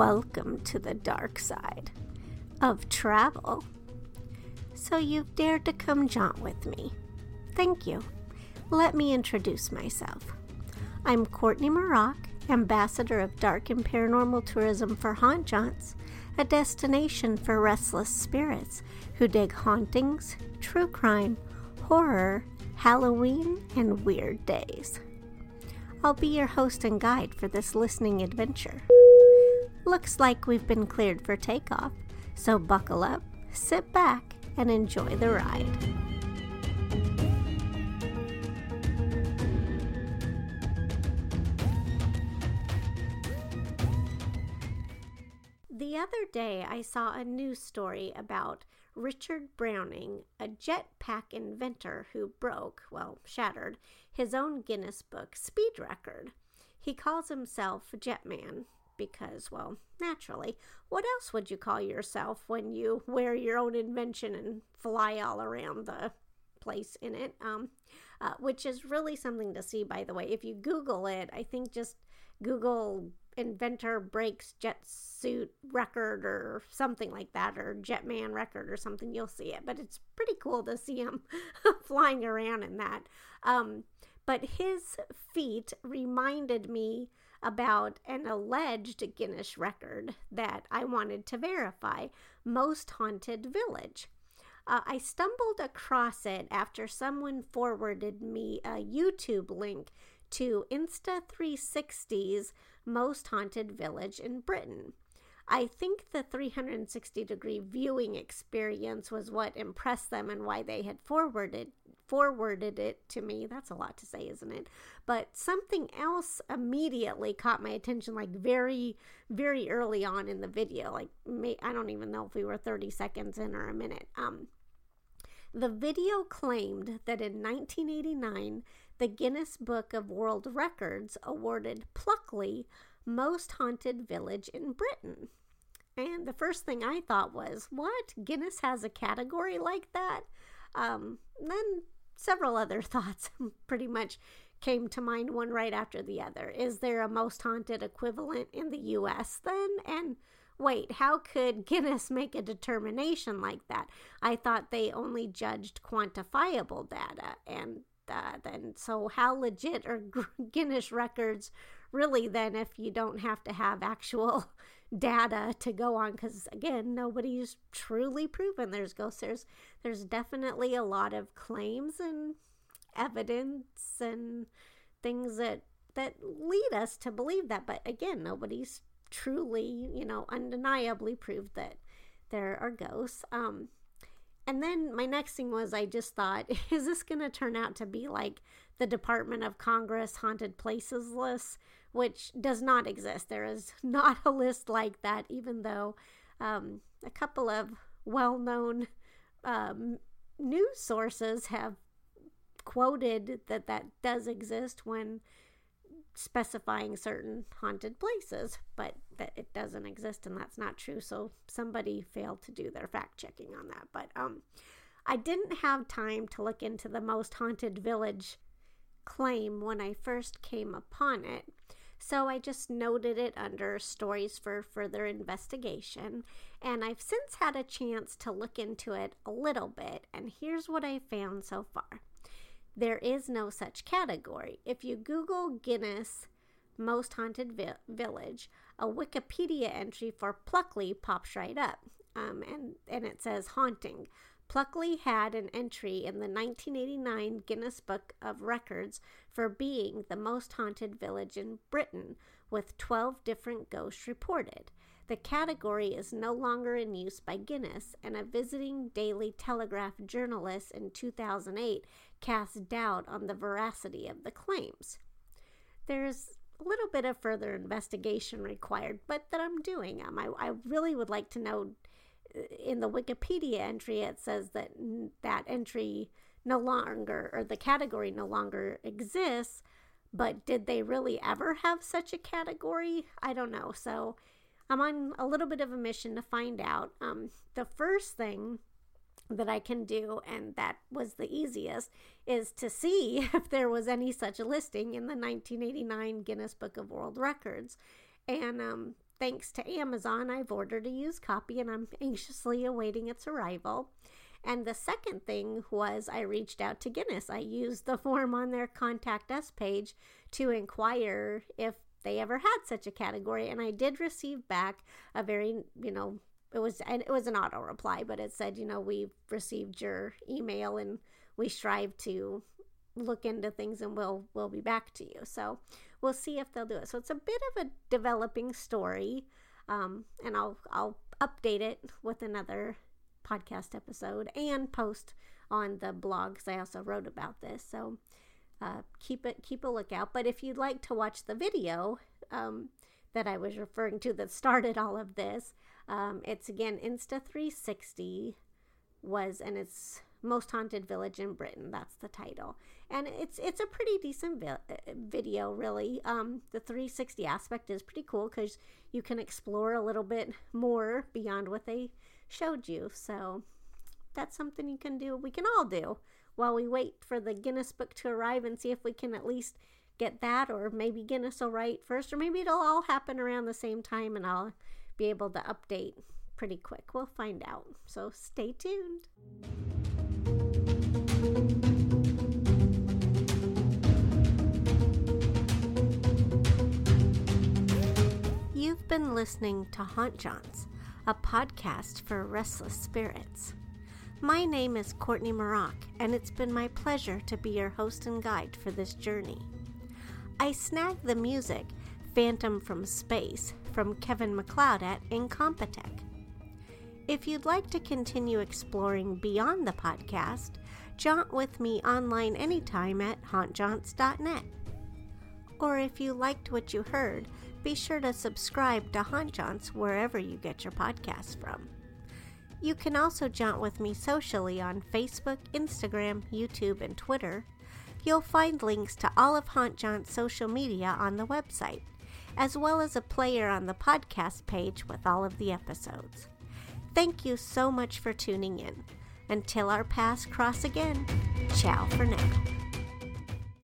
Welcome to the dark side of travel. So you've dared to come jaunt with me. Thank you. Let me introduce myself. I'm Courtney Mroch, ambassador of dark and paranormal tourism for Haunt Jaunts, a destination for restless spirits who dig hauntings, true crime, horror, Halloween, and weird days. I'll be your host and guide for this listening adventure. Looks like we've been cleared for takeoff, so buckle up, sit back, and enjoy the ride. The other day, I saw a news story about Richard Browning, a jetpack inventor who broke, well, shattered, his own Guinness Book speed record. He calls himself Jetman because, well, naturally, what else would you call yourself when you wear your own invention and fly all around the place in it? Um, uh, which is really something to see, by the way. If you Google it, I think just Google inventor breaks jet suit record or something like that or jetman record or something you'll see it but it's pretty cool to see him flying around in that um, but his feat reminded me about an alleged Guinness record that I wanted to verify Most Haunted Village. Uh, I stumbled across it after someone forwarded me a YouTube link to Insta360's Most Haunted Village in Britain. I think the 360 degree viewing experience was what impressed them and why they had forwarded forwarded it to me. That's a lot to say, isn't it? But something else immediately caught my attention, like very, very early on in the video. Like, may, I don't even know if we were 30 seconds in or a minute. Um, the video claimed that in 1989, the Guinness Book of World Records awarded Pluckley most haunted village in Britain. And the first thing I thought was, what? Guinness has a category like that? Um, then several other thoughts pretty much came to mind, one right after the other. Is there a most haunted equivalent in the US then? And wait, how could Guinness make a determination like that? I thought they only judged quantifiable data. And uh, then, so how legit are Guinness records really then if you don't have to have actual data to go on? Because again nobody's truly proven. There's ghosts there's there's definitely a lot of claims and evidence and things that that lead us to believe that. But again nobody's truly you know undeniably proved that there are ghosts. Um and then my next thing was I just thought, is this going to turn out to be like the Department of Congress haunted places list, which does not exist. There is not a list like that, even though um, a couple of well known um, news sources have quoted that that does exist when specifying certain haunted places, but that it doesn't exist and that's not true. So somebody failed to do their fact checking on that. But um, I didn't have time to look into the most haunted village claim when I first came upon it. So I just noted it under stories for further investigation. And I've since had a chance to look into it a little bit. And here's what I found so far there is no such category. If you Google Guinness Most Haunted Vi- Village, a Wikipedia entry for Pluckley pops right up. Um, and, and it says haunting. Pluckley had an entry in the 1989 Guinness Book of Records for being the most haunted village in Britain, with 12 different ghosts reported. The category is no longer in use by Guinness, and a visiting Daily Telegraph journalist in 2008 cast doubt on the veracity of the claims. There's a little bit of further investigation required, but that I'm doing. Um, I, I really would like to know in the Wikipedia entry, it says that that entry no longer, or the category no longer exists. But did they really ever have such a category? I don't know. So I'm on a little bit of a mission to find out. Um, the first thing that I can do, and that was the easiest, is to see if there was any such listing in the 1989 Guinness Book of World Records. And um, thanks to Amazon, I've ordered a used copy and I'm anxiously awaiting its arrival. And the second thing was I reached out to Guinness. I used the form on their contact us page to inquire if they ever had such a category and I did receive back a very, you know, it was and it was an auto reply, but it said, you know, we've received your email and we strive to look into things and we'll we'll be back to you. So we'll see if they'll do it. So it's a bit of a developing story, um, and I'll I'll update it with another podcast episode and post on the blog because I also wrote about this. So uh, keep it keep a lookout. But if you'd like to watch the video um, that I was referring to that started all of this, um, it's again Insta 360 was and it's most haunted village in Britain. That's the title, and it's it's a pretty decent vi- video, really. Um, the 360 aspect is pretty cool because you can explore a little bit more beyond what they showed you. So that's something you can do. We can all do while we wait for the Guinness book to arrive and see if we can at least get that, or maybe Guinness will write first, or maybe it'll all happen around the same time, and I'll be able to update pretty quick. We'll find out. So stay tuned. You've been listening to Haunt Jaunts, a podcast for restless spirits. My name is Courtney Mroch, and it's been my pleasure to be your host and guide for this journey. I snagged the music Phantom from Space from Kevin MacLeod at Incompetech. If you'd like to continue exploring beyond the podcast, jaunt with me online anytime at hauntjaunts.net. Or if you liked what you heard, be sure to subscribe to Haunt Jaunts wherever you get your podcasts from. You can also jaunt with me socially on Facebook, Instagram, YouTube, and Twitter. You'll find links to all of Haunt Jaunt's social media on the website, as well as a player on the podcast page with all of the episodes. Thank you so much for tuning in. Until our paths cross again, ciao for now.